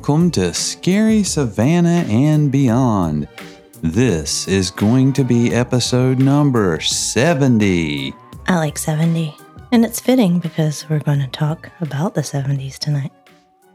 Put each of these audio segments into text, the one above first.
Welcome to Scary Savannah and Beyond. This is going to be episode number 70. I like 70. And it's fitting because we're going to talk about the 70s tonight.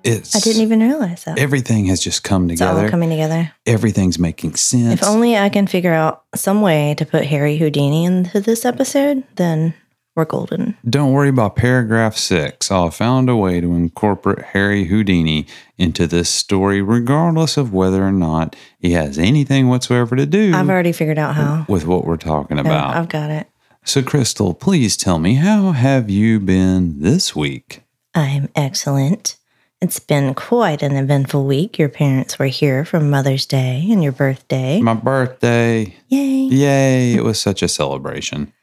It's I didn't even realize that. everything has just come together. it's all coming together. Everything's making sense. If only I can figure out some way to put Harry Houdini into this episode, then we're golden. Don't worry about paragraph six. I found a way to incorporate Harry Houdini into this story, regardless of whether or not he has anything whatsoever to do I've already figured out how. with what we're talking Yeah, about. I've got it. So, Crystal, please tell me, how have you been this week? I'm excellent. It's been quite an eventful week. Your parents were here for Mother's Day and your birthday. My birthday. Yay. Yay. It was such a celebration.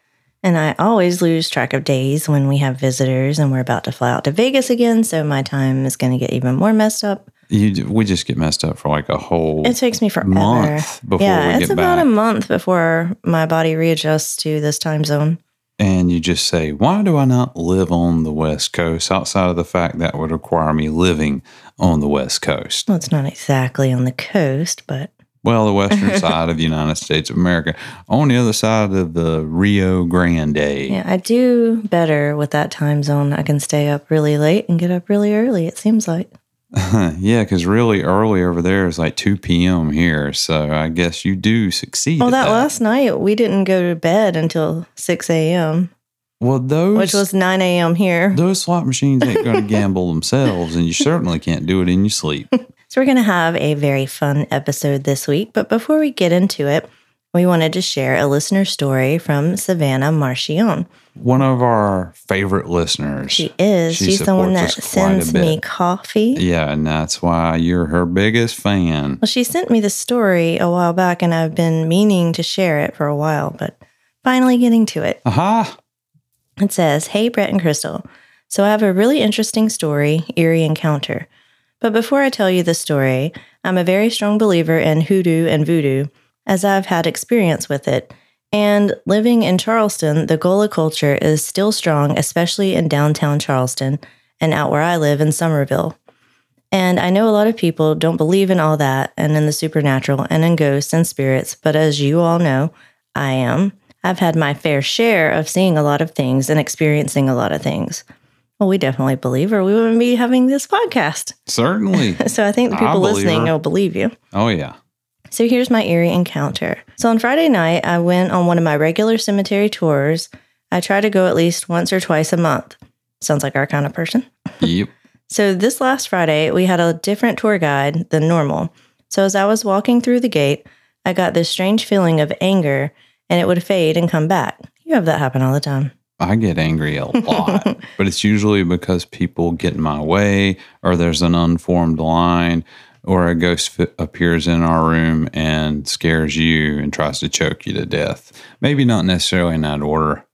And I always lose track of days when we have visitors and we're about to fly out to Vegas again. So my time is going to get even more messed up. You, we just get messed up for like a whole It takes me forever. month before yeah, we it's about back. a month before my body readjusts to this time zone. and you just say, why do I not live on the West Coast outside of the fact that would require me living on the West Coast? Well, it's not exactly on the coast, but Well, the western side of the United States of America, on the other side of the Rio Grande. yeah, I do better with that time zone. I can stay up really late and get up really early, it seems like. yeah, because really early over there is like 2 p.m. here. So I guess you do succeed. Well, at that last night, we didn't go to bed until 6 a.m., Well, those which was 9 a.m. here. those slot machines ain't going to gamble themselves, and you certainly can't do it in your sleep. So, we're going to have a very fun episode this week. But before we get into it, we wanted to share a listener story from Savannah Marchion. One of our favorite listeners. She is. She She's the one that supports us quite a sends me coffee. yeah, and that's why you're her biggest fan. Well, she sent me the story a while back, and I've been meaning to share it for a while, but finally getting to it. Aha! It says, Hey, Brett and Crystal. So I have a really interesting story, eerie encounter. But before I tell you the story, I'm a very strong believer in hoodoo and voodoo, as I've had experience with it. And living in Charleston, the Gullah culture is still strong, especially in downtown Charleston and out where I live in Summerville. And I know a lot of people don't believe in all that and in the supernatural and in ghosts and spirits, but as you all know, I am. I've had my fair share of seeing a lot of things and experiencing a lot of things. Well, we definitely believe, or we wouldn't be having this podcast. Certainly. So I think the people listening her. will believe you. oh, yeah. So here's my eerie encounter. So on Friday night, I went on one of my regular cemetery tours. I try to go at least once or twice a month. Sounds like our kind of person. Yep. So this last Friday, we had a different tour guide than normal. So as I was walking through the gate, I got this strange feeling of anger and it would fade and come back. You have that happen all the time. I get angry a lot, but it's usually because people get in my way, or there's an unformed line, or a ghost f- appears in our room and scares you and tries to choke you to death. Maybe not necessarily in that order.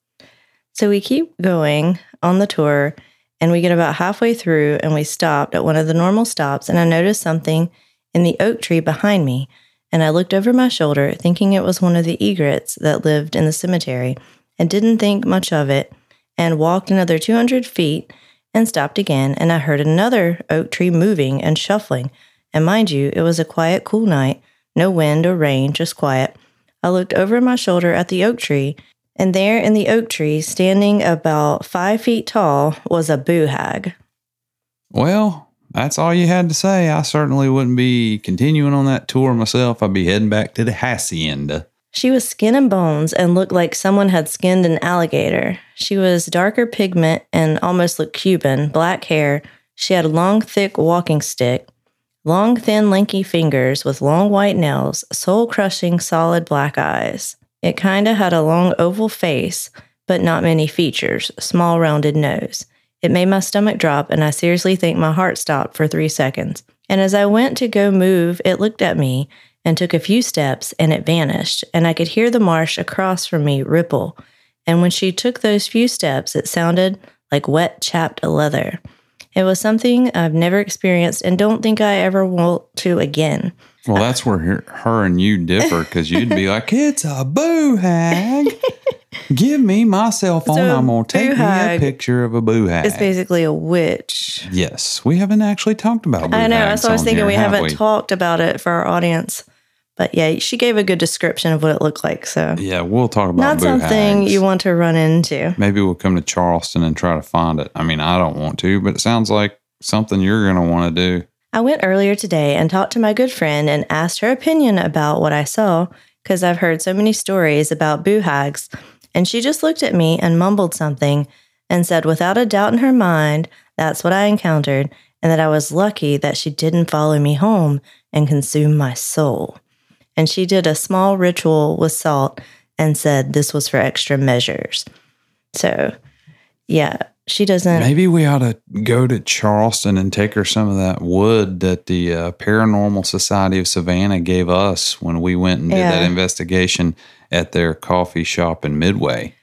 So we keep going on the tour and we get about halfway through and we stopped at one of the normal stops and I noticed something in the oak tree behind me. And I looked over my shoulder thinking it was one of the egrets that lived in the cemetery and didn't think much of it and walked another 200 feet and stopped again. And I heard another oak tree moving and shuffling. And mind you, it was a quiet, cool night, no wind or rain, just quiet. I looked over my shoulder at the oak tree and there in the oak tree, standing about five feet tall, was a boo hag. Well, that's all you had to say. I certainly wouldn't be continuing on that tour myself. I'd be heading back to the hacienda. She was skin and bones and looked like someone had skinned an alligator. She was darker pigment and almost looked Cuban, black hair. She had a long, thick walking stick, long, thin, lanky fingers with long white nails, soul crushing, solid black eyes. It kinda had a long oval face, but not many features, small rounded nose. It made my stomach drop, and I seriously think my heart stopped for three seconds. And as I went to go move, it looked at me and took a few steps and it vanished, and I could hear the marsh across from me ripple. And when she took those few steps, it sounded like wet, chapped leather. It was something I've never experienced and don't think I ever want to again. Well, that's where her, her and you differ because you'd be like, it's a boo hag. Give me my cell phone. So, I'm gonna take me a picture of a boo hag. It's basically a witch. yes, we haven't actually talked about. Boo I know. That's what I was thinking. here, we have haven't talked about it for our audience. But yeah, she gave a good description of what it looked like. So Yeah, we'll talk about not something hags. you want to run into. Maybe we'll come to Charleston and try to find it. I mean, I don't want to, but it sounds like something you're going to want to do. I went earlier today and talked to my good friend and asked her opinion about what I saw because I've heard so many stories about boo hags. And she just looked at me and mumbled something and said, without a doubt in her mind, that's what I encountered, and that I was lucky that she didn't follow me home and consume my soul. And she did a small ritual with salt and said this was for extra measures. So, yeah, she doesn't. Maybe we ought to go to Charleston and take her some of that wood that the uh, Paranormal Society of Savannah gave us when we went and did Yeah. that investigation at their coffee shop in Midway.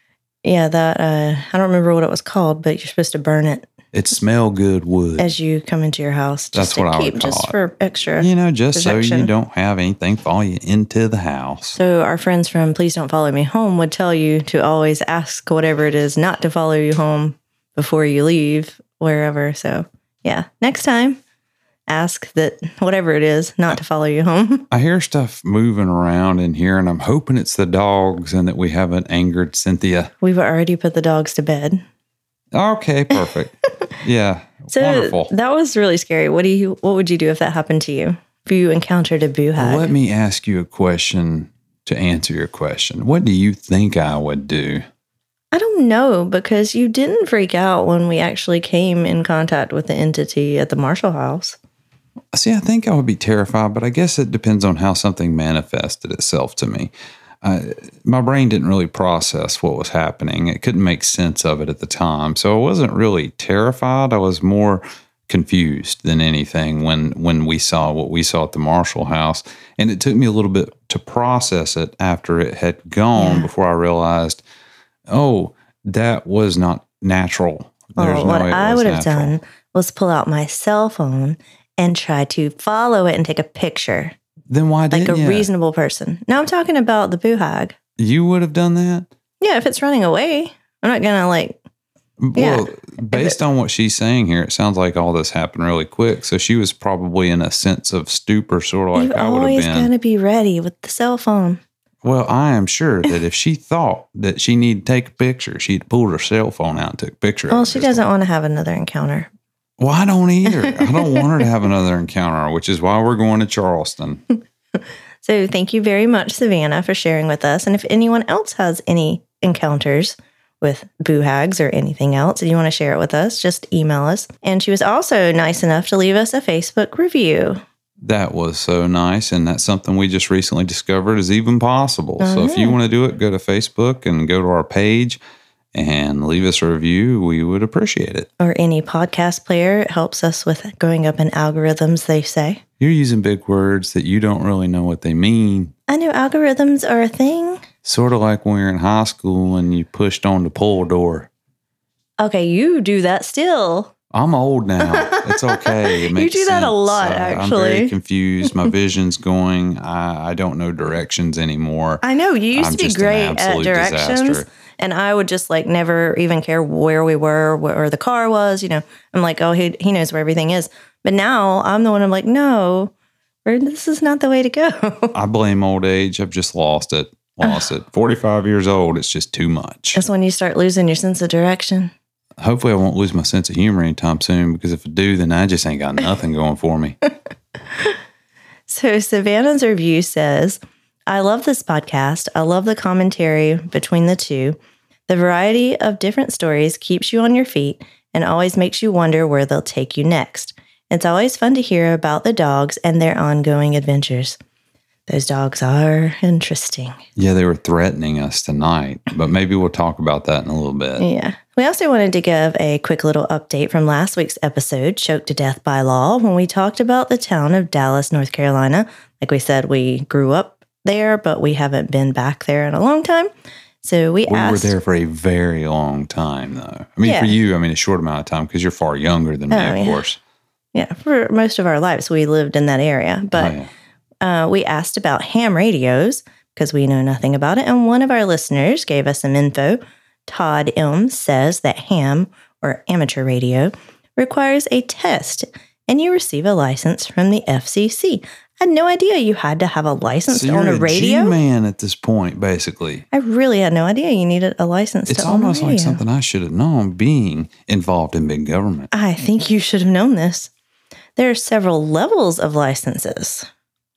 Yeah, that uh, I don't remember what it was called, but you're supposed to burn it It smell good wood. as you come into your house. That's Just to what I would keep, call just it. for extra. you know, just so you protection. don't have anything follow you into the house. So our friends from Please Don't Follow Me Home would tell you to always ask whatever it is not to follow you home before you leave wherever. So yeah, next time ask that whatever it is not to follow you home. I hear stuff moving around in here, and I'm hoping it's the dogs and that we haven't angered Cynthia. We've already put the dogs to bed. Okay, perfect. yeah, So wonderful. that was really scary. What do you what would you do if that happened to you? If you encountered a boo hag? Let me ask you a question to answer your question. What do you think I would do? I don't know because you didn't freak out when we actually came in contact with the entity at the Marshall House. See, I think I would be terrified, but I guess it depends on how something manifested itself to me. Uh, my brain didn't really process what was happening. It couldn't make sense of it at the time. So I wasn't really terrified. I was more confused than anything when when we saw what we saw at the Marshall House. And it took me a little bit to process it after it had gone Yeah. before I realized, oh, that was not natural. There's Well, no what I would have natural. done was pull out my cell phone and try to follow it and take a picture Then why like didn't like a you? reasonable person. Now I'm talking about the boo hag. you would have done that? Yeah, if it's running away, I'm not gonna like. Yeah. Well, based on what she's saying here, it sounds like all this happened really quick. So she was probably in a sense of stupor, sort of like I would have been. got to be ready with the cell phone. well, I am sure that if she thought that she needed to take a picture, she'd pulled her cell phone out and took a picture. Well, she doesn't want to have another encounter. Well, I don't either. I don't want her to have another encounter, which is why we're going to Charleston. So thank you very much, Savannah, for sharing with us. And if anyone else has any encounters with boo hags or anything else and you want to share it with us, just email us. And she was also nice enough to leave us a Facebook review. That was so nice. And that's something we just recently discovered is even possible. so if you mm-hmm. want to do it, go to Facebook and go to our page and leave us a review. We would appreciate it. Or any podcast player. It helps us with going up in algorithms, they say. You're using big words that you don't really know what they mean. I know algorithms are a thing. Sort of like when you're in high school and you pushed on the pull door. Okay, you do that still. I'm old now. It's okay. It You do that a sense. lot, uh, I'm very confused. My vision's going. I, I don't know directions anymore. I know you used I'm to be great at directions, disaster. And I would just like never even care where we were, where the car was. You know, I'm like, oh, he he knows where everything is. But now I'm the one. I'm like, no, this is not the way to go. I blame old age. I've just lost it. Lost it. 45 years old. It's just too much. That's when you start losing your sense of direction. Hopefully, I won't lose my sense of humor anytime soon because if I do, then I just ain't got nothing going for me. So Savannah's review says, I love this podcast. I love the commentary between the two. The variety of different stories keeps you on your feet and always makes you wonder where they'll take you next. It's always fun to hear about the dogs and their ongoing adventures. Those dogs are interesting. Yeah, they were threatening us tonight, but maybe we'll talk about that in a little bit. Yeah. We also wanted to give a quick little update from last week's episode, Choked to Death by Law, when we talked about the town of Dallas, North Carolina. Like we said, we grew up there, but we haven't been back there in a long time. So we, We asked. were there for a very long time, though. I mean, Yeah. for you, I mean, a short amount of time because you're far younger than me, Oh, of yeah. course. Yeah, for most of our lives, we lived in that area. But Oh, yeah. uh, we asked about ham radios because we know nothing about it. And one of our listeners gave us some info. Todd M says that ham or amateur radio requires a test and you receive a license from the FCC. I had no idea you had to have a license So to own a a radio. man at this point, basically. I really had no idea you needed a license It's to own a almost like something I should have known being involved in big government. I think you should have known this. There are several levels of licenses.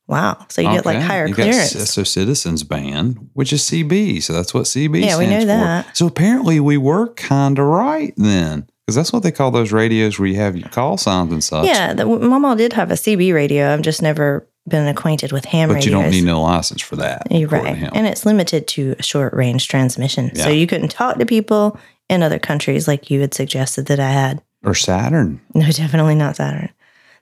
Wow. So you get like Okay. higher You got clearance. c- so citizens band, which is CB. So that's what CB Yeah, we stands know for. that. So apparently we were kind of right then. Because that's what they call those radios where you have your call signs and such. yeah, the, my mom did have a CB radio. I've just never been acquainted with ham But radios. you don't need no license for that. You're right. And it's limited to short range transmission. So you couldn't talk to people in other countries like you had suggested that I had. or Saturn. No, definitely not Saturn.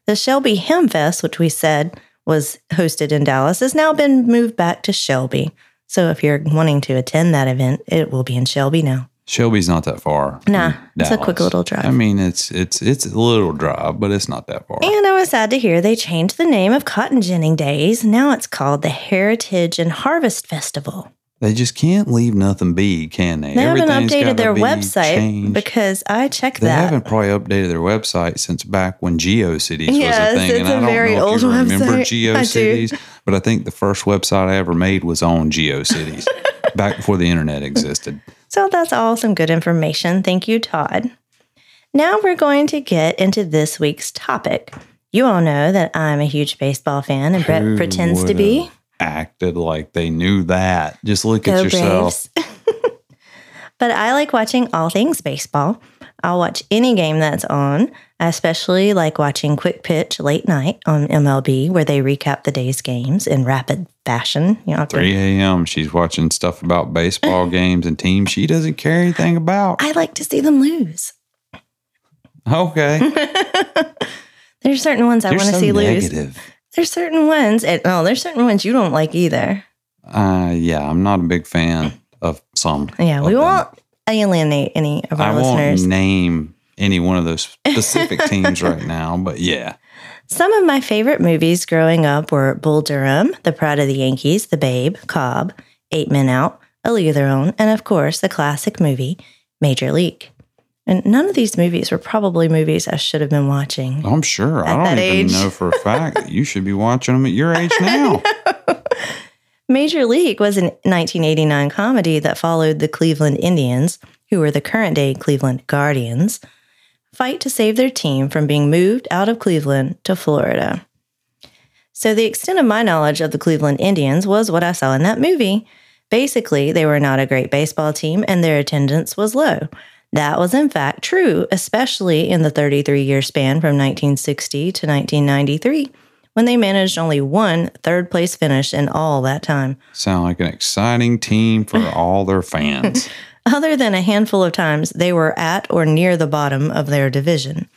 The Shelby Ham Fest, which we said was hosted in Dallas, has now been moved back to Shelby. So if you're wanting to attend that event, it will be in Shelby now. Shelby's not that far. Nah, it's a quick little drive. I mean, it's it's it's a little drive, but it's not that far. And I was sad to hear they changed the name of Cotton Ginning Days. Now it's called the Heritage and Harvest Festival. They just can't leave nothing be, can they? They haven't updated their website changed. because I checked They that. They haven't probably updated their website since back when GeoCities Yes, was a thing. it's and a I don't very know if old you remember website. I. GeoCities, but I think the first website I ever made was on GeoCities back before the internet existed. So that's all some good information. Thank you, Todd. Now we're going to get into this week's topic. You all know that I'm a huge baseball fan, and Brett Who pretends to be. Acted like they knew that. Just look Go at yourself. But I like watching all things baseball. I'll watch any game that's on. I especially like watching Quick Pitch late night on MLB, where they recap the day's games in rapid fashion. You know, 3 a.m. She's watching stuff about baseball games and teams she doesn't care anything about. I like to see them lose. Okay. There's certain ones I want to so see lose. There's certain ones, and oh, there's certain ones you don't like either. Uh, yeah, I'm not a big fan of some. Yeah, we won't alienate any of our I listeners. won't name any one of those specific teams right now, but yeah. Some of my favorite movies growing up were Bull Durham, The Pride of the Yankees, The Babe, Cobb, Eight Men Out, A League of Their Own, and of course the classic movie Major League. And none of these movies were probably movies I should have been watching. I'm sure. I don't even age. know for a fact that you should be watching them at your age now. Major League was a 1989 comedy that followed the Cleveland Indians, who were the current day Cleveland Guardians, fight to save their team from being moved out of Cleveland to Florida. So, the extent of my knowledge of the Cleveland Indians was what I saw in that movie. Basically, they were not a great baseball team and their attendance was low. That was, in fact, true, especially in the 33 year span from 1960 to 1993, when they managed only one third place finish in all that time. Sound like an exciting team for all their fans. Other than a handful of times they were at or near the bottom of their division.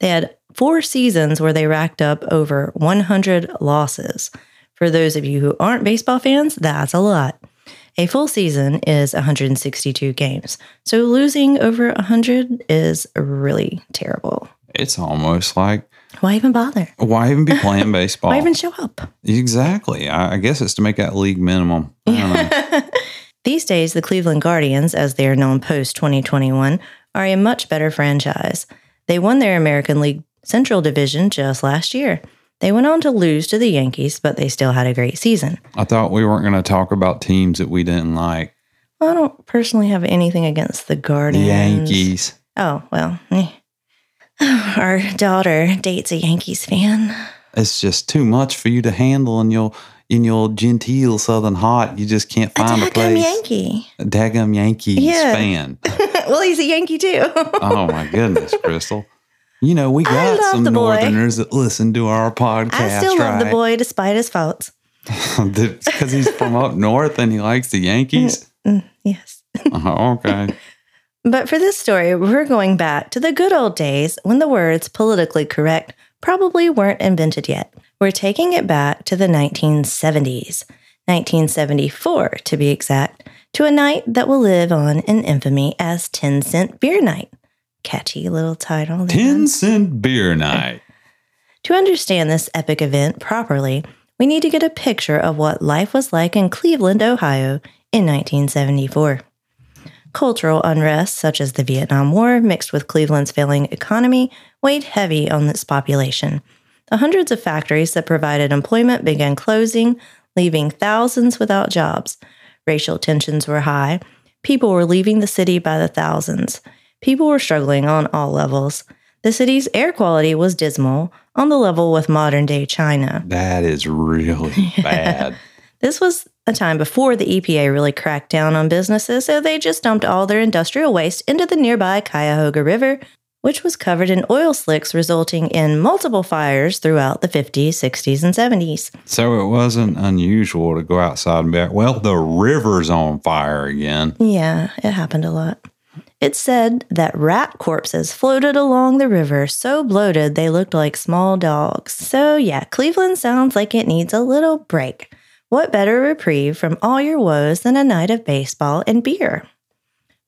They had four seasons where they racked up over 100 losses. For those of you who aren't baseball fans, that's a lot. A full season is 162 games. So losing over 100 is really terrible. It's almost like Why even bother? why even be playing baseball? Why even show up? exactly. I, I guess it's to make that league minimum. I don't know. These days, the Cleveland Guardians, as they are known post 2021, are a much better franchise. They won their American League Central Division just last year. They went on to lose to the Yankees, but they still had a great season. I thought we weren't going to talk about teams that we didn't like. Well, I don't personally have anything against the Guardians. Yankees. Oh, well. eh. Our daughter dates a Yankees fan. It's just too much for you to handle in your in your genteel southern heart. You just can't find a place. daggum place. Yankee. A daggum Yankees Yeah. fan. well, he's a Yankee too. Oh my goodness, Crystal. You know, we got some boy. northerners that listen to our podcast, I still love the boy despite his faults. Because he's from up north and he likes the Yankees. Mm, yes. Oh, okay. But for this story, we're going back to the good old days when the words politically correct probably weren't invented yet. We're taking it back to the 1970s, 1974 to be exact, to a night that will live on in infamy as 10 Cent Beer Night. Catchy little title. there. 10 cent beer night. To understand this epic event properly, we need to get a picture of what life was like in Cleveland, Ohio in 1974. Cultural unrest, such as the Vietnam War, mixed with Cleveland's failing economy, weighed heavy on its population. The hundreds of factories that provided employment began closing, leaving thousands without jobs. Racial tensions were high. People were leaving the city by the thousands. People were struggling on all levels. The city's air quality was dismal, on the level with modern day China. That is really bad. This was a time before the EPA really cracked down on businesses, so they just dumped all their industrial waste into the nearby Cuyahoga River, which was covered in oil slicks, resulting in multiple fires throughout the 50s, 60s, and 70s. So it wasn't unusual to go outside and be like, well, the river's on fire again. Yeah, it happened a lot. It's said that rat corpses floated along the river so bloated they looked like small dogs. So, yeah, Cleveland sounds like it needs a little break. What better reprieve from all your woes than a night of baseball and beer?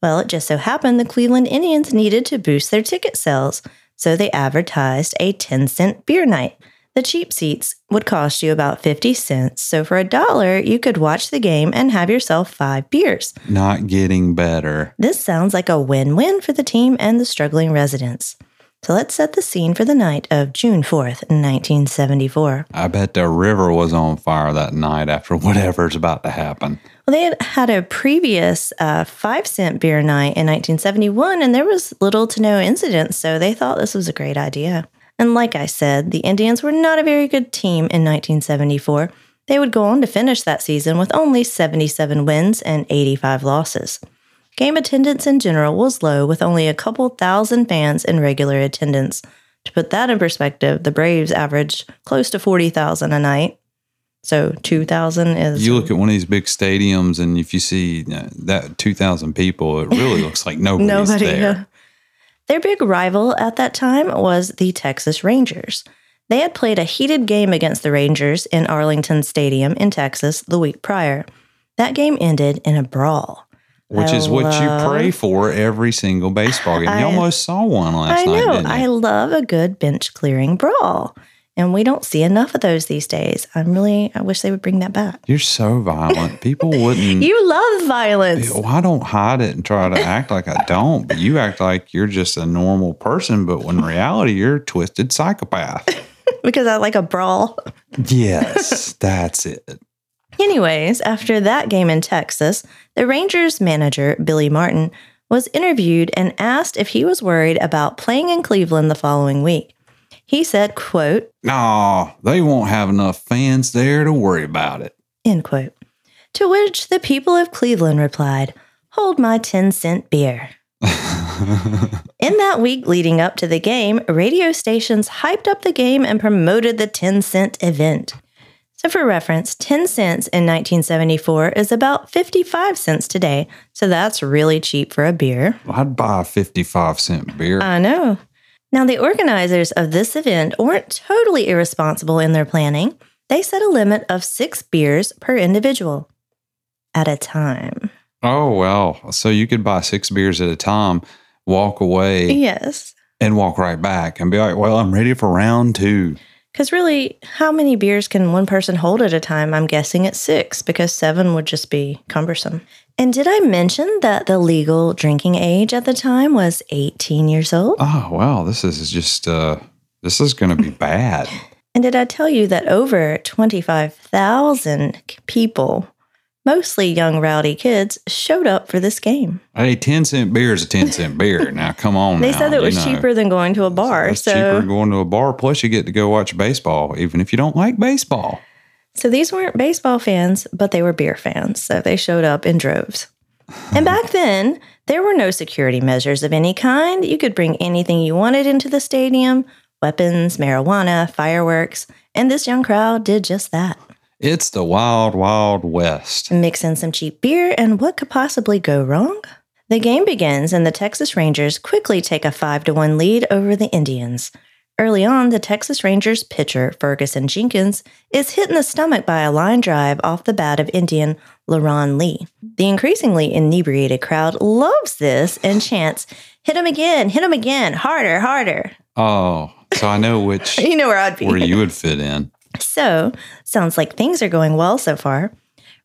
Well, it just so happened the Cleveland Indians needed to boost their ticket sales, so they advertised a 10 cent beer night. The cheap seats would cost you about 50 cents, so for a dollar, you could watch the game and have yourself five beers. Not getting better. This sounds like a win win for the team and the struggling residents. So let's set the scene for the night of June 4th, 1974. I bet the river was on fire that night after whatever's about to happen. Well, they had had a previous uh, five cent beer night in 1971, and there was little to no incidents, so they thought this was a great idea. And like I said, the Indians were not a very good team in 1974. They would go on to finish that season with only 77 wins and 85 losses. Game attendance in general was low, with only a couple thousand fans in regular attendance. To put that in perspective, the Braves averaged close to 40,000 a night. So 2,000 is. You look at one of these big stadiums, and if you see uh, that 2,000 people, it really looks like nobody's Nobody. there. Their big rival at that time was the Texas Rangers. They had played a heated game against the Rangers in Arlington Stadium in Texas the week prior. That game ended in a brawl. Which I is what you pray for every single baseball game. I- you almost saw one last I night, know. didn't you? I love a good bench clearing brawl. And we don't see enough of those these days. I'm really, I wish they would bring that back. You're so violent. People wouldn't. You love violence. Well, I don't hide it and try to act like I don't, but you act like you're just a normal person, but when in reality, you're a twisted psychopath. because I like a brawl. Yes, that's it. Anyways, after that game in Texas, the Rangers manager, Billy Martin, was interviewed and asked if he was worried about playing in Cleveland the following week. He said, quote, No, they won't have enough fans there to worry about it. end quote. To which the people of Cleveland replied, Hold my 10 cent beer. In that week leading up to the game, radio stations hyped up the game and promoted the 10 cent event. So, for reference, 10 cents in 1974 is about 55 cents today, so that's really cheap for a beer. I'd buy a 55 cent beer. I know. Now, the organizers of this event weren't totally irresponsible in their planning. They set a limit of six beers per individual at a time. oh, well. So you could buy six beers at a time, walk away, Yes. and walk right back and be like, well, I'm ready for round two. Because really, how many beers can one person hold at a time? I'm guessing it's six because seven would just be cumbersome. And did I mention that the legal drinking age at the time was 18 years old? Oh, wow. This is just, uh, this is going to be bad. And did I tell you that over 25,000 people, mostly young rowdy kids, showed up for this game? Hey, 10 cent beer is a 10 cent beer. Now, come on. They now, said it was know. cheaper than going to a bar. It's cheaper So, than going to a bar. Plus, you get to go watch baseball, even if you don't like baseball. so these weren't baseball fans, but they were beer fans. So they showed up in droves. And back then, there were no security measures of any kind. You could bring anything you wanted into the stadium weapons, marijuana, fireworks. And this young crowd did just that. It's the wild, wild west. Mix in some cheap beer, and what could possibly go wrong? The game begins, and the Texas Rangers quickly take a 5 to 1 lead over the Indians. Early on, the Texas Rangers pitcher, Ferguson Jenkins, is hit in the stomach by a line drive off the bat of Indian Leron Lee. The increasingly inebriated crowd loves this and chants, Hit him again, hit him again, harder, harder. Oh, so I know which You know where I'd be. where you would fit in. So, sounds like things are going well so far.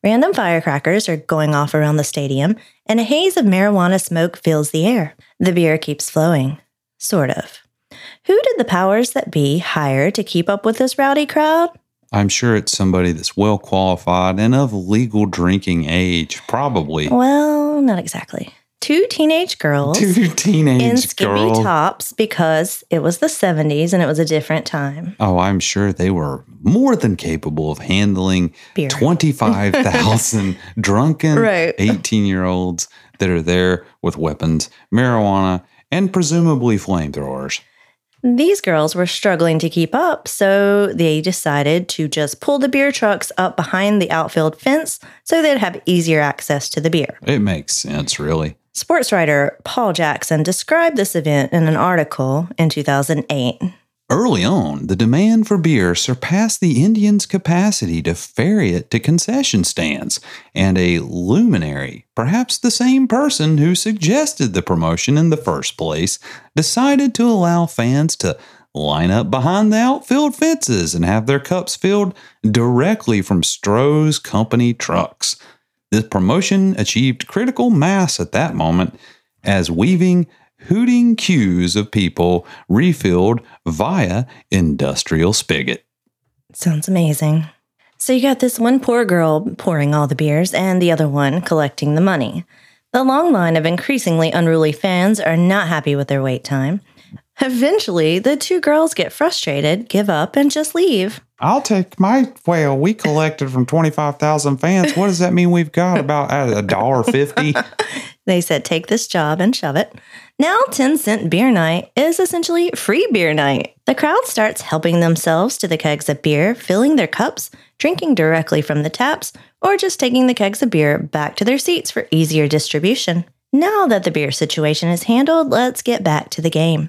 Random firecrackers are going off around the stadium, and a haze of marijuana smoke fills the air. The beer keeps flowing. Sort of. Who did the powers that be hire to keep up with this rowdy crowd? I'm sure it's somebody that's well qualified and of legal drinking age, probably. Well, not exactly. Two teenage girls Two teenage in skimpy girls. tops because it was the 70s and it was a different time. Oh, I'm sure they were more than capable of handling Beer. 25,000 drunken 18 year olds that are there with weapons, marijuana, and presumably flamethrowers. These girls were struggling to keep up, so they decided to just pull the beer trucks up behind the outfield fence so they'd have easier access to the beer. It makes sense, really. Sports writer Paul Jackson described this event in an article in 2008. Early on, the demand for beer surpassed the Indians' capacity to ferry it to concession stands, and a luminary, perhaps the same person who suggested the promotion in the first place, decided to allow fans to line up behind the outfield fences and have their cups filled directly from Stroh's company trucks. This promotion achieved critical mass at that moment as weaving, hooting queues of people refilled via industrial spigot. Sounds amazing. So you got this one poor girl pouring all the beers and the other one collecting the money. The long line of increasingly unruly fans are not happy with their wait time. Eventually, the two girls get frustrated, give up, and just leave. I'll take my well. We collected from twenty five thousand fans. What does that mean? We've got about a dollar fifty. They said, take this job and shove it. Now, 10 cent beer night is essentially free beer night. The crowd starts helping themselves to the kegs of beer, filling their cups, drinking directly from the taps, or just taking the kegs of beer back to their seats for easier distribution. Now that the beer situation is handled, let's get back to the game.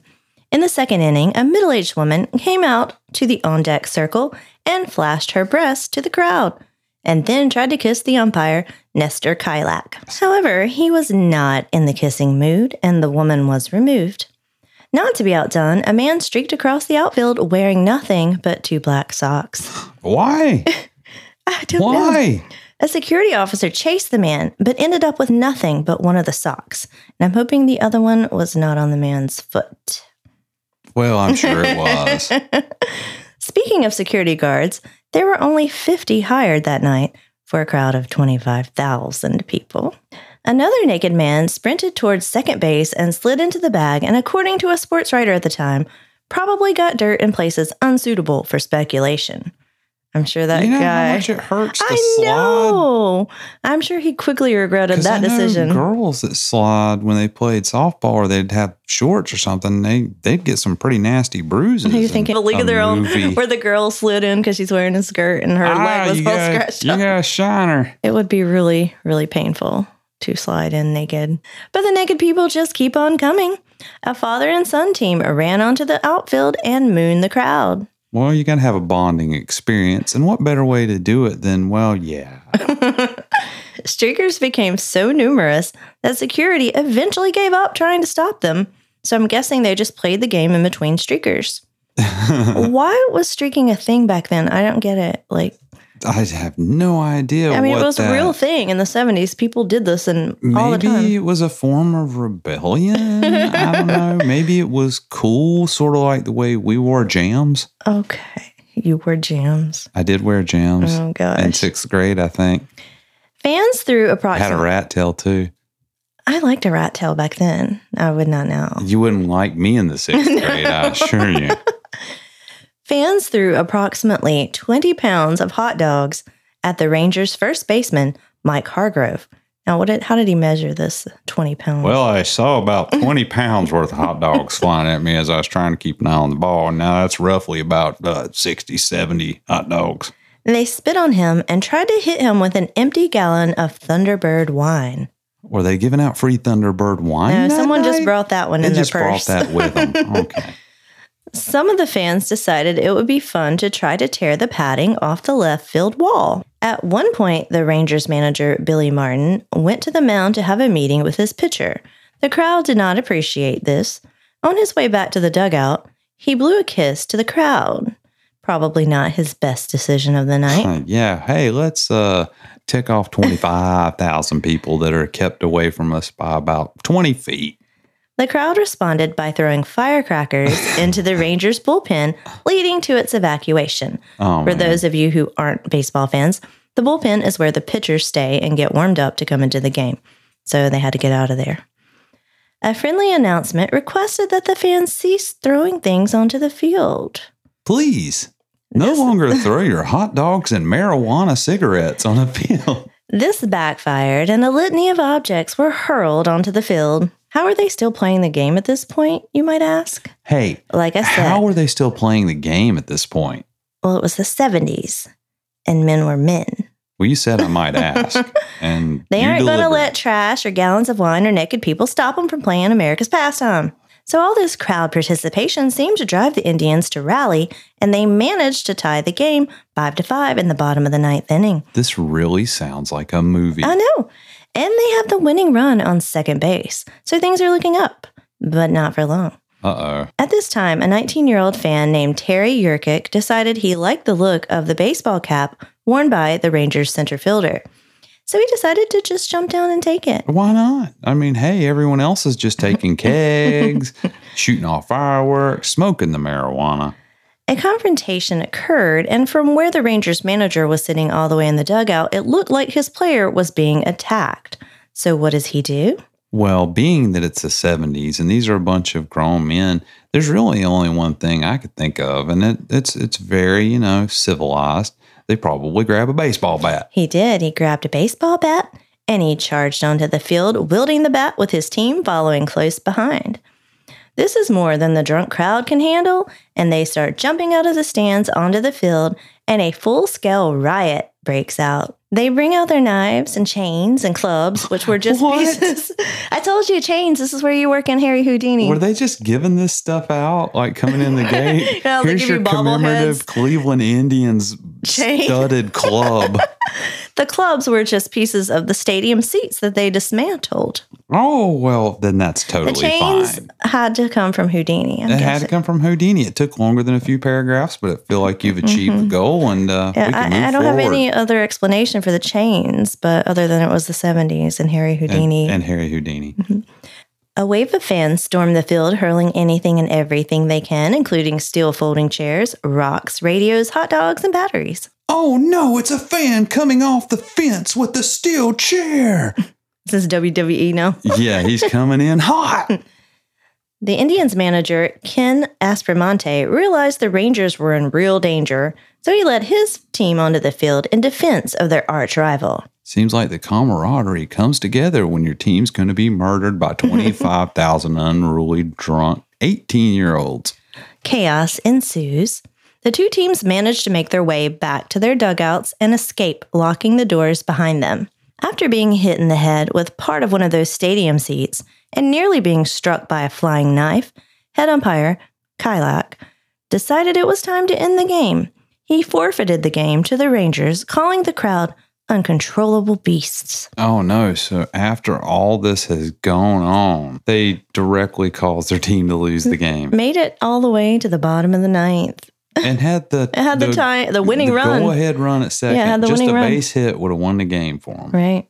In the second inning, a middle aged woman came out to the on deck circle and flashed her breast to the crowd, and then tried to kiss the umpire, Nestor Chylak. However, he was not in the kissing mood, and the woman was removed. Not to be outdone, a man streaked across the outfield wearing nothing but two black socks. Why? I don't know. Why? A security officer chased the man, but ended up with nothing but one of the socks. And I'm hoping the other one was not on the man's foot. Well, I'm sure it was. Speaking of security guards, there were only 50 hired that night for a crowd of 25,000 people. Another naked man sprinted towards second base and slid into the bag, and according to a sports writer at the time, probably got dirt in places unsuitable for speculation. I'm sure that you know guy. how much it hurts to I slide. know. I'm sure he quickly regretted that decision. Girls that slide when they played softball, or they'd have shorts or something. They they'd get some pretty nasty bruises. You're in thinking a League of Their Own, where the girl slid in because she's wearing a skirt and her Ah, leg was you all got, scratched you up. got a shiner. It would be really, really painful to slide in naked. But the naked people just keep on coming. A father and son team ran onto the outfield and mooned the crowd. Well, you got to have a bonding experience, and what better way to do it than well, yeah. Streakers became so numerous that security eventually gave up trying to stop them. So I'm guessing they just played the game in between streakers. Why was streaking a thing back then? I don't get it. Like, I have no idea. I mean, it was that, a real thing in the 70s. People did this and all the Maybe it was a form of rebellion. I don't know. Maybe it was cool, sort of like the way we wore jams. Okay. You wore jams. I did wear jams Oh, in gosh. sixth grade. I think Fans threw I had a rat tail too. I liked a rat tail back then. I would not now. You wouldn't like me in the sixth grade, I assure you. Fans threw approximately 20 pounds of hot dogs at the Rangers' first baseman, Mike Hargrove. Now, what did, how did he measure this 20 pounds? Well, I saw about 20 pounds worth of hot dogs flying at me as I was trying to keep an eye on the ball. And now that's roughly about uh, 60, 70 hot dogs. they spit on him and tried to hit him with an empty gallon of Thunderbird wine. Were they giving out free Thunderbird wine? No, someone just brought that one They in their purse. just brought that with them. Okay. Some of the fans decided it would be fun to try to tear the padding off the left field wall. At one point, the Rangers manager, Billy Martin, went to the mound to have a meeting with his pitcher. The crowd did not appreciate this. On his way back to the dugout, he blew a kiss to the crowd. Probably not his best decision of the night. Yeah. Hey, let's uh tick off 25,000 people that are kept away from us by about 20 feet. The crowd responded by throwing firecrackers into the Rangers bullpen, leading to its evacuation. Oh, For man. those of you who aren't baseball fans, the bullpen is where the pitchers stay and get warmed up to come into the game. So they had to get out of there. A friendly announcement requested that the fans cease throwing things onto the field. Please, no longer throw your hot dogs and marijuana cigarettes on a field. This backfired, and a litany of objects were hurled onto the field. How are they still playing the game at this point, you might ask? Hey, Like I said, how are they still playing the game at this point? well, it was the 70s, and men were men. Well, you said I might ask, and They aren't going to let trash or gallons of wine or naked people stop them from playing America's pastime. So, all this crowd participation seemed to drive the Indians to rally, and they managed to tie the game 5 to 5 in the bottom of the ninth inning. This really sounds like a movie. I know. And they have the winning run on second base. So, things are looking up, but not for long. Uh oh. At this time, a 19 year old fan named Terry Yerkic decided he liked the look of the baseball cap worn by the Rangers center fielder. So he decided to just jump down and take it. Why not? I mean, hey, everyone else is just taking kegs, shooting off fireworks, smoking the marijuana. A confrontation occurred, and from where the Rangers manager was sitting all the way in the dugout, it looked like his player was being attacked. So, what does he do? Well, being that it's the 70s and these are a bunch of grown men, there's really only one thing I could think of, and it, it's it's very, you know, civilized. They probably grab a baseball bat. He did. He grabbed a baseball bat and he charged onto the field, wielding the bat with his team following close behind. This is more than the drunk crowd can handle, and they start jumping out of the stands onto the field, and a full scale riot breaks out. They bring out their knives and chains and clubs, which were just What? pieces. I told you, chains. This is where you work in Harry Houdini. Were they just giving this stuff out, like coming in the gate? Yeah, Here's your you commemorative bobbleheads. Cleveland Indians Chain. studded club. The clubs were just pieces of the stadium seats that they dismantled. oh well, then that's The totally chains fine. had to come from Houdini. I'm It had to come from Houdini. It took longer than a few paragraphs, but I feel like you've achieved the goal, and uh, Yeah, we can move I, I don't forward. have any other explanation for the chains, but other than it was the 70s and Harry Houdini. and Harry Houdini. a wave of fans storm the field, hurling anything and everything they can, including steel folding chairs, rocks, radios, hot dogs, and batteries. Oh no, it's a fan coming off the fence with the steel chair. This is WWE now. yeah, he's coming in hot. The Indians manager, Ken Aspromonte, realized the Rangers were in real danger, so he led his team onto the field in defense of their arch rival. Seems like the camaraderie comes together when your team's going to be murdered by 25,000 unruly, drunk 18 year olds. Chaos ensues. The two teams managed to make their way back to their dugouts and escape, locking the doors behind them. After being hit in the head with part of one of those stadium seats and nearly being struck by a flying knife, head umpire, Chylak, decided it was time to end the game. He forfeited the game to the Rangers, calling the crowd uncontrollable beasts. Oh no. So after all this has gone on, they directly caused their team to lose the game Made it all the way to the bottom of the ninth. And had the It had the, time, the winning run. Go ahead run at second. Yeah, had the Just winning a run. base hit would have won the game for him. Right.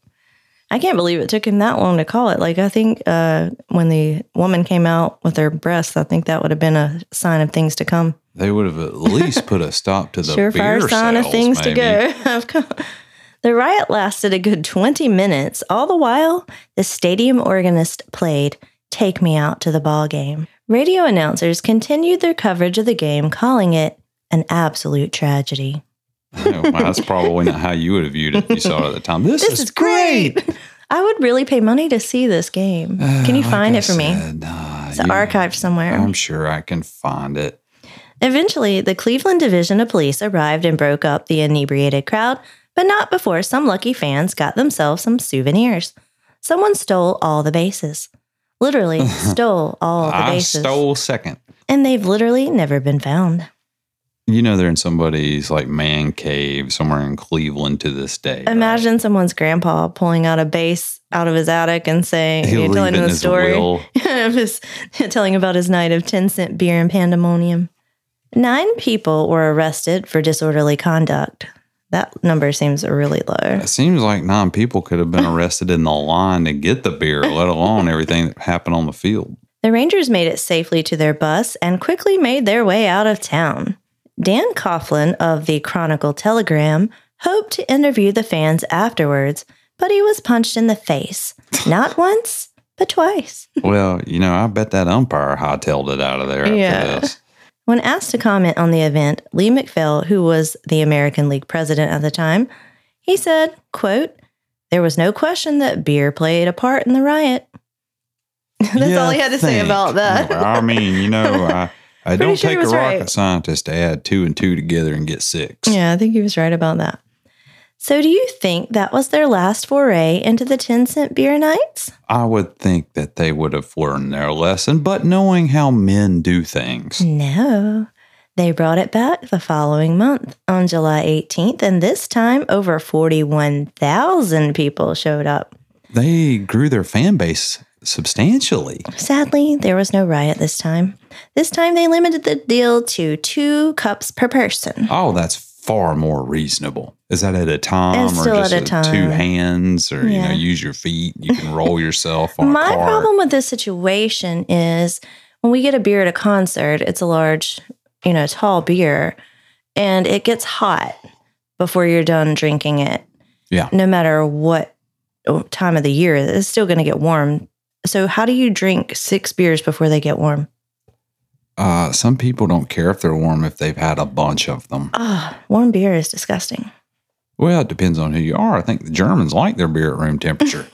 I can't believe it took him that long to call it. Like I think uh, when the woman came out with her breasts, I think that would have been a sign of things to come. They would have at least put a stop to the Surefire beer sign of things maybe. to go. The riot lasted a good 20 minutes. All the while, the stadium organist played Take Me Out to the Ball Game. Radio announcers continued their coverage of the game, calling it an absolute tragedy. Well, that's probably not how you would have viewed it if you saw it at the time. This, This is great. I would really pay money to see this game. Can you Uh, find like it for I me? uh, It's you- archived somewhere. I'm sure I can find it. Eventually, the Cleveland Division of Police arrived and broke up the inebriated crowd, but not before some lucky fans got themselves some souvenirs. Someone stole all the bases. Literally stole all the I bases. stole second. and they've literally never been found. You know, they're in somebody's like man cave somewhere in Cleveland to this day. right? Imagine someone's grandpa pulling out a base out of his attic and saying, He'll you're telling him the story of his, telling about his night of 10 cent beer and pandemonium. Nine people were arrested for disorderly conduct. That number seems really low. It seems like nine people could have been arrested in the line to get the beer, let alone everything that happened on the field. The Rangers made it safely to their bus and quickly made their way out of town. Dan Coughlin of the Chronicle Telegram hoped to interview the fans afterwards, but he was punched in the face. Not once, but twice. Well, you know, I bet that umpire hightailed it out of there after Yeah. When asked to comment on the event, Lee MacPhail, who was the American League president at the time, he said, quote, there was no question that beer played a part in the riot. That's all he had to say about that. Well, I mean, you know, I, I don't sure take a rocket right. scientist to add two and two together and get six. Yeah, I think he was right about that. So, do you think that was their last foray into the 10 cent beer nights? I would think that they would have learned their lesson, but knowing how men do things. No. They brought it back the following month on July 18th, and this time over 41,000 people showed up. They grew their fan base substantially. Sadly, there was no riot this time. This time they limited the deal to two cups per person. Oh, that's far more reasonable. Is that at a time It's or just a two hands or you know use your feet? You can roll yourself on My problem with this situation is when we get a beer at a concert, it's a large, you know, tall beer, and it gets hot before you're done drinking it. Yeah. No matter what oh, time of the year, it's still going to get warm. So, how do you drink six beers before they get warm? Uh, some people don't care if they're warm if they've had a bunch of them. Ah, warm beer is disgusting. Well, it depends on who you are. I think the Germans like their beer at room temperature.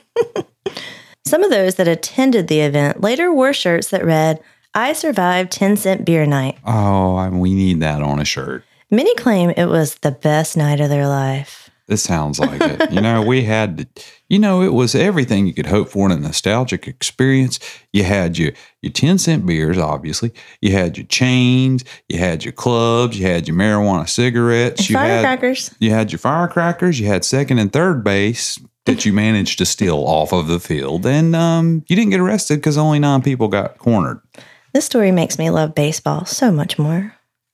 Some of those that attended the event later wore shirts that read, I survived 10 cent beer night. oh, we need that on a shirt. Many claim it was the best night of their life. This sounds like it. You know, we had, you know, it was everything you could hope for in a nostalgic experience. You had your your ten cent beers, obviously. You had your chains. You had your clubs. You had your marijuana cigarettes. You had Firecrackers. you had your firecrackers. You had second and third base that you managed to steal off of the field, and um, you didn't get arrested because only nine people got cornered. This story makes me love baseball so much more.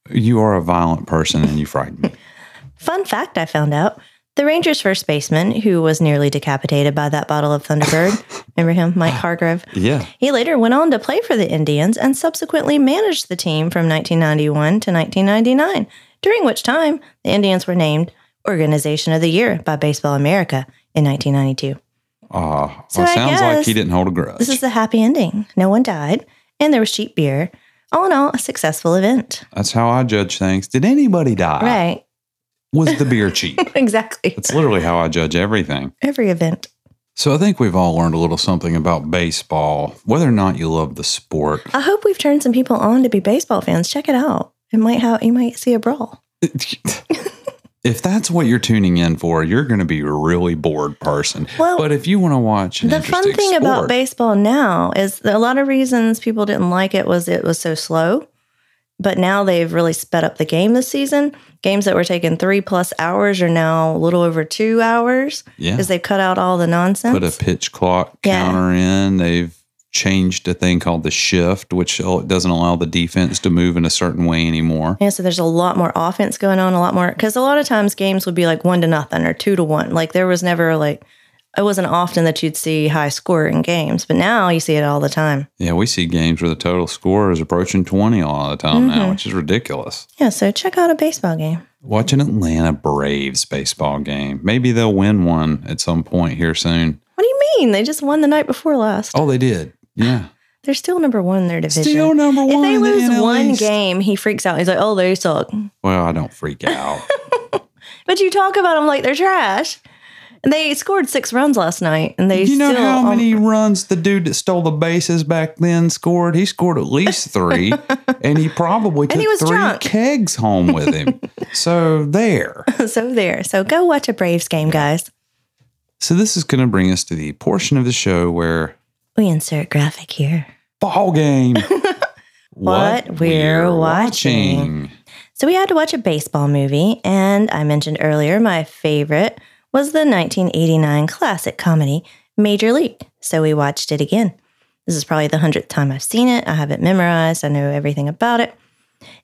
You are a violent person, and you frighten me. Fun fact I found out the Rangers' first baseman, who was nearly decapitated by that bottle of Thunderbird, remember him, Mike Hargrove? Yeah. He later went on to play for the Indians and subsequently managed the team from 1991 to 1999, during which time the Indians were named Organization of the Year by Baseball America in 1992. Uh, So well, sounds like he didn't hold a grudge. This is the happy ending. No one died, and there was cheap beer. All in all, a successful event. That's how I judge things. Did anybody die? Right. Was the beer cheap? Exactly. That's literally how I judge everything. Every event. So I think we've all learned a little something about baseball, whether or not you love the sport. I hope we've turned some people on to be baseball fans. Check it out. It might have you might see a brawl. if that's what you're tuning in for, you're going to be a really bored person. Well, but if you want to watch the fun thing about baseball now is a lot of reasons people didn't like it was it was so slow. But now they've really sped up the game this season. Games that were taking three plus hours are now a little over two hours yeah, because they've cut out all the nonsense. put a pitch clock Yeah. counter in. They've changed a thing called the shift, which doesn't allow the defense to move in a certain way anymore. Yeah, so there's a lot more offense going on, a lot more because a lot of times games would be like one to nothing or two to one. Like there was never like it wasn't often that you'd see high scoring games, but now you see it all the time. Yeah, we see games where the total score is approaching 20 a lot of the time Mm-hmm. now, which is ridiculous. Yeah, so check out a baseball game. Watch an Atlanta Braves baseball game. Maybe they'll win one at some point here soon. What do you mean? They just won the night before last. Oh, they did. Yeah. They're still number one in their division. Still number one. if they in the lose one East. game, he freaks out. He's like, "Oh, they suck." Well, I don't freak out. But you talk about them like they're trash. And they scored six runs last night, and they you know how um, many runs the dude that stole the bases back then scored? He scored at least three, and he probably took he was three drunk. kegs home with him. so there. so there. So go watch a Braves game, guys. So this is going to bring us to the portion of the show where We insert graphic here. ball game. What we're watching. So we had to watch a baseball movie, and I mentioned earlier my favorite was the 1989 classic comedy Major League. So we watched it again. This is probably the hundredth time I've seen it. I have it memorized. I know everything about it.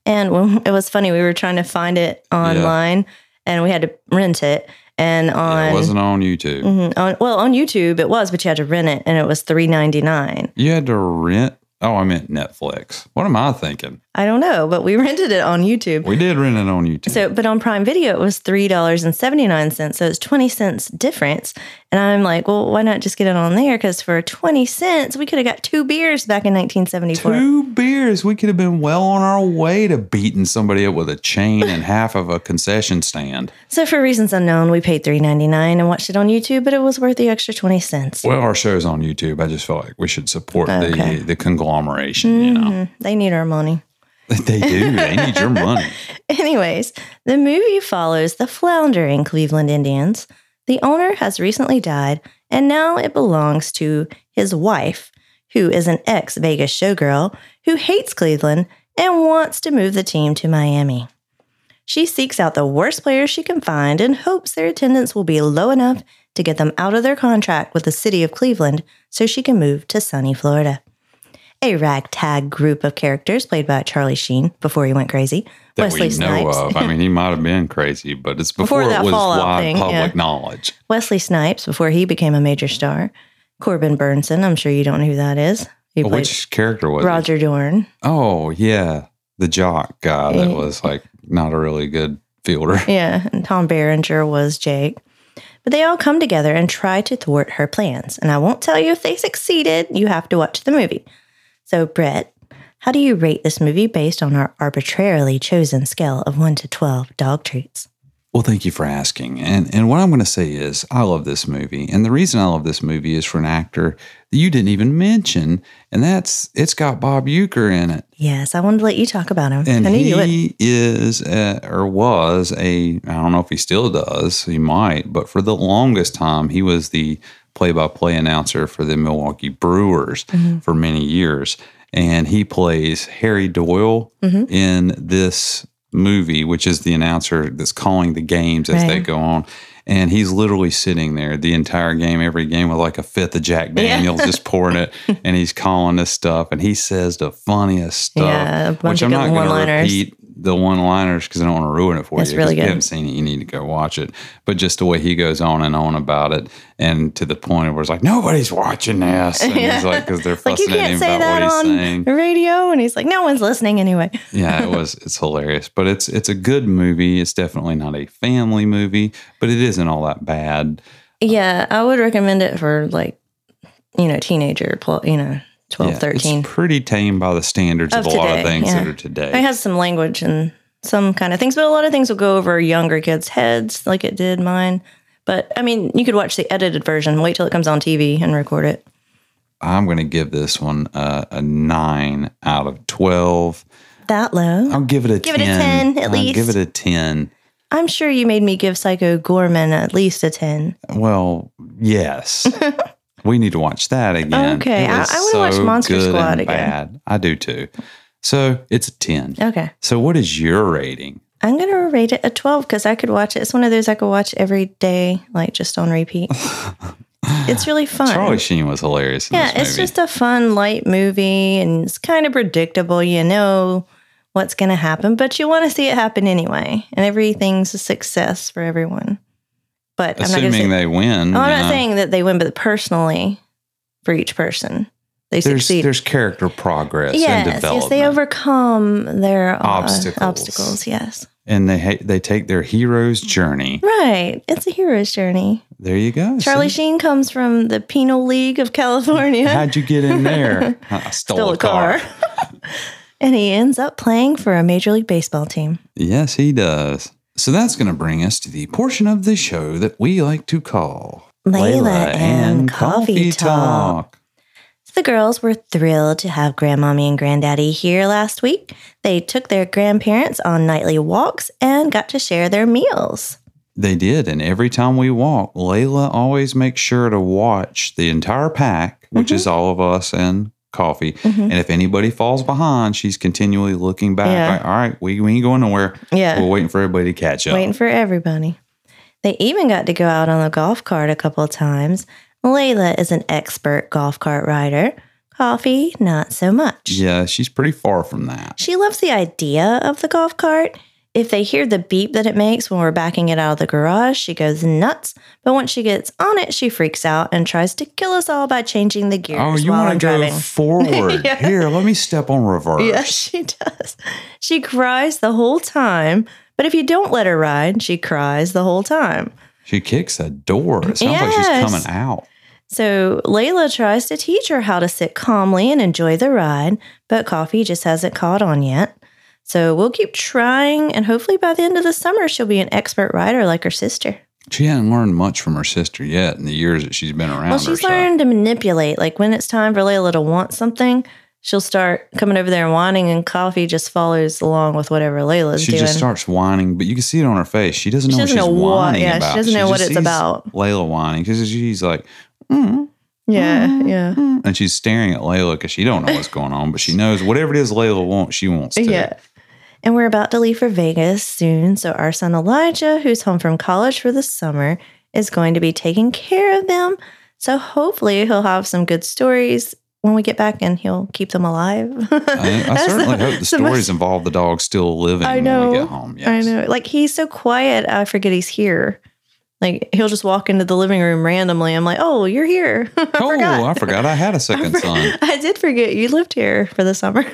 And when, it was funny, we were trying to find it online and we had to rent it. And Yeah, on, it wasn't on YouTube. Mhm, on well on YouTube it was, but you had to rent it and it was three ninety nine. You had to rent. Oh, I meant Netflix. What am I thinking? I don't know, but we rented it on YouTube. We did rent it on YouTube. So, but on Prime Video, it was three dollars and seventy nine cents. So it's twenty cents difference. And I'm like, well, why not just get it on there? Because for twenty cents, we could have got two beers back in nineteen seventy four. Two beers. We could have been well on our way to beating somebody up with a chain and half of a concession stand. So for reasons unknown, we paid three ninety nine and watched it on YouTube, but it was worth the extra twenty cents. Well, our show's on YouTube. I just felt like we should support Okay. the the conglomeration. You know, Mhm, They need our money. they do. They need your money. Anyways, the movie follows the floundering Cleveland Indians. The owner has recently died, and now it belongs to his wife, who is an ex Vegas showgirl who hates Cleveland and wants to move the team to Miami. She seeks out the worst players she can find and hopes their attendance will be low enough to get them out of their contract with the city of Cleveland so she can move to sunny Florida. A ragtag group of characters played by Charlie Sheen before he went crazy. That Wesley we know Snipes. of. I mean, he might have been crazy, but it's Before before, that it was wide thing, public yeah. knowledge. Wesley Snipes before he became a major star. Corbin Bernsen, I'm sure you don't know who that is. He Which character was it? Roger Dorn. Oh, yeah. The jock guy that was like not a really good fielder. Yeah, and Tom Berenger was Jake. But they all come together and try to thwart her plans. And I won't tell you if they succeeded. You have to watch the movie. So, Brett, how do you rate this movie based on our arbitrarily chosen scale of 1 to 12 dog treats? Well, thank you for asking. And and what I'm going to say is I love this movie. And the reason I love this movie is for an actor that you didn't even mention, and that's it's got Bob Uecker in it. Yes, I wanted to let you talk about him. And I knew you would. he is uh or was a I don't know if he still does, he might, but for the longest time he was the play-by-play announcer for the Milwaukee Brewers Mm-hmm. for many years. And he plays Harry Doyle Mm-hmm. in this movie, which is the announcer that's calling the games as they go on. And he's literally sitting there the entire game, every game with like a fifth of Jack Yeah. Daniels, just pouring it, and he's calling this stuff, and he says the funniest stuff. Yeah, which I'm not going to repeat the one-liners because I don't want to ruin it for It's you. really 'cause If good. you haven't seen it, you need to go watch it. But just the way he goes on and on about it, and to the point where it's like nobody's watching this, and he's like because they're Like, you can't say about that what he's on saying. radio. And he's like, no one's listening anyway. yeah, it was. It's hilarious, but it's it's a good movie. It's definitely not a family movie, but it isn't all that bad. Yeah, I would recommend it for like, you know, teenager, you know, 12, Yeah, 13. It's pretty tame by the standards of, Of a lot of today, things that are today. It has some language and some kind of things, but a lot of things will go over younger kids' heads, like it did mine. But I mean, you could watch the edited version. Wait till it comes on TV and record it. I'm going to give this one a, a nine out of twelve. That low. I'll give it a Give it a 10. 10 at I'll least. give it a 10. I'm sure you made me give Psycho Goreman at least a 10. Well, yes. we need to watch that again. Okay, I- I wanna watch Monster Squad again. Bad. I do too. So it's a 10. Okay. So what is your rating? I'm going to rate it a 12 because I could watch it. It's one of those I could watch every day, like just on repeat. it's really fun. Charlie Sheen was hilarious in yeah, it's just a fun, light movie and it's kind of predictable. You know what's going to happen, but you want to see it happen anyway. And everything's a success for everyone. But I'm not going to Assuming say, they win. Oh, I'm you not saying that they win, but personally, for each person, they there's, succeed. there's character progress and yes, development. yes, they overcome their uh, Obstacles. obstacles. Yes, and they ha- they take their hero's journey. right. It's a hero's journey. There you go. Charlie See? Sheen comes from the Penal League of California. How'd you get in there? I stole, Stole a car. and he ends up playing for a Major League Baseball team. Yes, he does. So that's going to bring us to the portion of the show that we like to call Layla and Coffee Talk. The girls were thrilled to have Grandmommy and Granddaddy here last week. They took their grandparents on nightly walks and got to share their meals. They did, and every time we walk, Layla always makes sure to watch the entire pack, which is Mm-hmm. all of us and coffee. Mm-hmm. And if anybody falls behind, she's continually looking back. Yeah. Like, all right, we, we ain't going nowhere. Yeah. We're waiting for everybody to catch up. Waiting for everybody. They even got to go out on the golf cart a couple of times. Layla is an expert golf cart rider. Coffee, not so much. Yeah, she's pretty far from that. She loves the idea of the golf cart. If they hear the beep that it makes when we're backing it out of the garage, she goes nuts. But once she gets on it, she freaks out and tries to kill us all by changing the gears Oh, you want to go driving. forward? Yeah. Here, let me step on reverse. Yes, she does. She cries the whole time. But if you don't let her ride, she cries the whole time. She kicks the door. It sounds like she's coming out. So Layla tries to teach her how to sit calmly and enjoy the ride, but Coffee just hasn't caught on yet. So we'll keep trying, and hopefully by the end of the summer, she'll be an expert rider like her sister. She hasn't learned much from her sister yet in the years that she's been around Well, her. she's so- learned to manipulate. Like when it's time for Layla to want something, she'll start coming over there and whining, and Coffee just follows along with whatever Layla's She doing. She just starts whining, but you can see it on her face. She doesn't know She what doesn't she's know what- whining yeah, she doesn't know what it's about. Layla whining because she's like, mm, yeah, yeah. mm, and she's staring at Layla because she don't know what's going on, but she knows whatever it is Layla wants, she wants to. Yeah. And we're about to leave for Vegas soon. So our son Elijah, who's home from college for the summer, is going to be taking care of them. So hopefully he'll have some good stories when we get back and he'll keep them alive. I, I certainly the- hope the stories involve the dog still living I when know. we get home. Yes. I know. Like he's so quiet, I forget he's here. Like he'll just walk into the living room randomly. I'm like, oh, you're here. I Oh, forgot. I forgot I had a second I for- son. I did forget you lived here for the summer.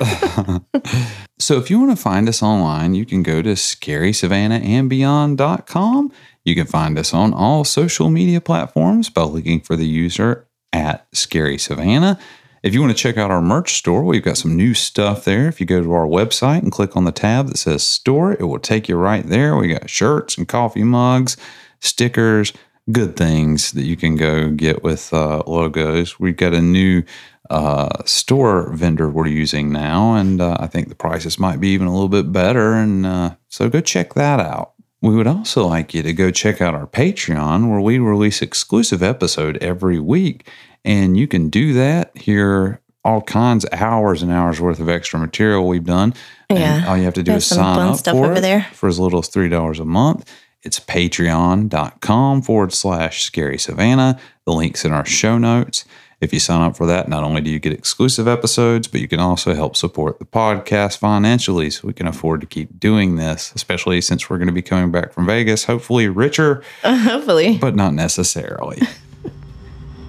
So if you want to find us online, you can go to scarysavannahandbeyond.com. You can find us on all social media platforms by looking for the user at Scary Savannah. If you want to check out our merch store, we've got some new stuff there. If you go to our website and click on the tab that says store, it will take you right there. We got shirts and coffee mugs, stickers, good things that you can go get with uh, logos. We've got a new uh, store vendor we're using now, and uh, I think the prices might be even a little bit better. And uh, so go check that out. We would also like you to go check out our Patreon, where we release exclusive episode every week, and you can do that. here. all kinds of hours and hours worth of extra material we've done. And Yeah. all you have to do There's is sign up for over it there. for as little as three dollars a month. It's patreon.com forward slash scary savannah. The link's in our show notes. If you sign up for that, not only do you get exclusive episodes, but you can also help support the podcast financially so we can afford to keep doing this, especially since we're going to be coming back from Vegas, hopefully richer, Hopefully. but not necessarily.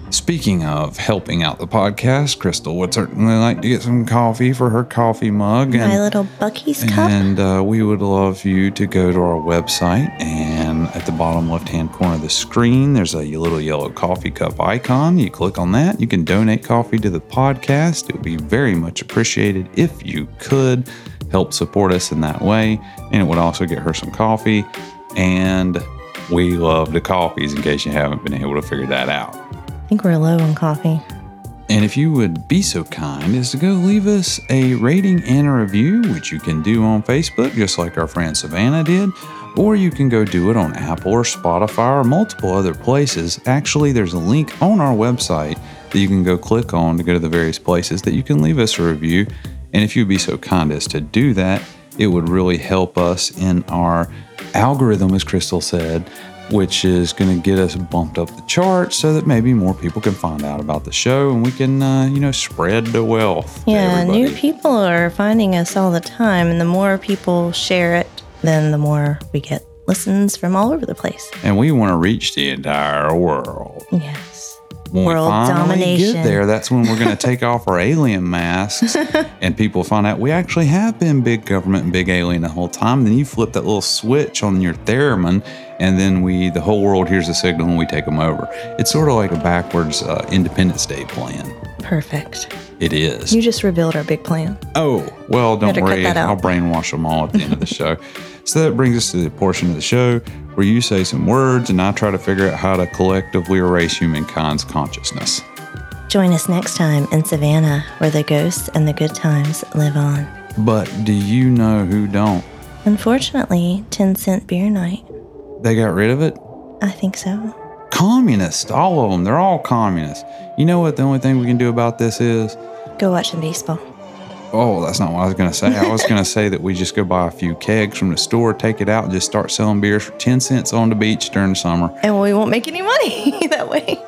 Speaking of helping out the podcast, Crystal would certainly like to get some coffee for her coffee mug. And My little Buc-ee's cup. and uh, we would love you to go to our website. And at the bottom left hand corner of the screen, there's a little yellow coffee cup icon. You click on that. You can donate coffee to the podcast. It would be very much appreciated if you could help support us in that way. And it would also get her some coffee. And we love the coffees in case you haven't been able to figure that out. I think we're low on coffee. And if you would be so kind as to go leave us a rating and a review, which you can do on Facebook, just like our friend Savannah did, or you can go do it on Apple or Spotify or multiple other places. Actually, there's a link on our website that you can go click on to go to the various places that you can leave us a review. And if you'd be so kind as to do that, it would really help us in our algorithm, as Crystal said, which is going to get us bumped up the charts so that maybe more people can find out about the show and we can, uh, you know, spread the wealth. Yeah, new people are finding us all the time, and the more people share it, then the more we get listens from all over the place. And we want to reach the entire world. Yes. When World we finally domination. get there, that's when we're going to take off our alien masks and people find out we actually have been big government and big alien the whole time. Then you flip that little switch on your theremin and then we, the whole world hears the signal and we take them over. It's sort of like a backwards uh, Independence Day plan. Perfect. It is. You just revealed our big plan. Oh, well, don't Better worry. I'll brainwash them all at the end of the show. So that brings us to the portion of the show where you say some words and I try to figure out how to collectively erase humankind's consciousness. Join us next time in Savannah, where the ghosts and the good times live on. But do you know who don't? Unfortunately, 10 cent beer night. They got rid of it? I think so. Communists, all of them. They're all communists. You know what the only thing we can do about this is? Go watch some baseball. Oh, that's not what I was going to say. I was going to say that we just go buy a few kegs from the store, take it out, and just start selling beers for 10 cents on the beach during the summer. And we won't make any money that way.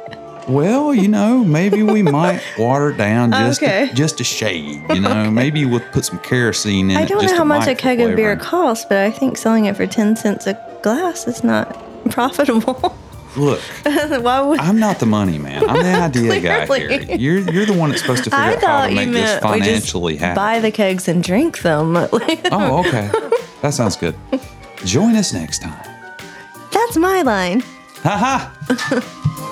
Well, you know, maybe we might water it down just Okay. a, just a shade. You know, maybe we'll put some kerosene in it. I don't know how much a keg of beer costs, but I think selling it for 10 cents a glass is not profitable. Look, Why would I'm not the money man. I'm the idea guy here. You're you're the one that's supposed to figure I out how to make this meant we just financially happen. buy the kegs and drink them? Oh, okay. That sounds good. Join us next time. That's my line. Ha ha!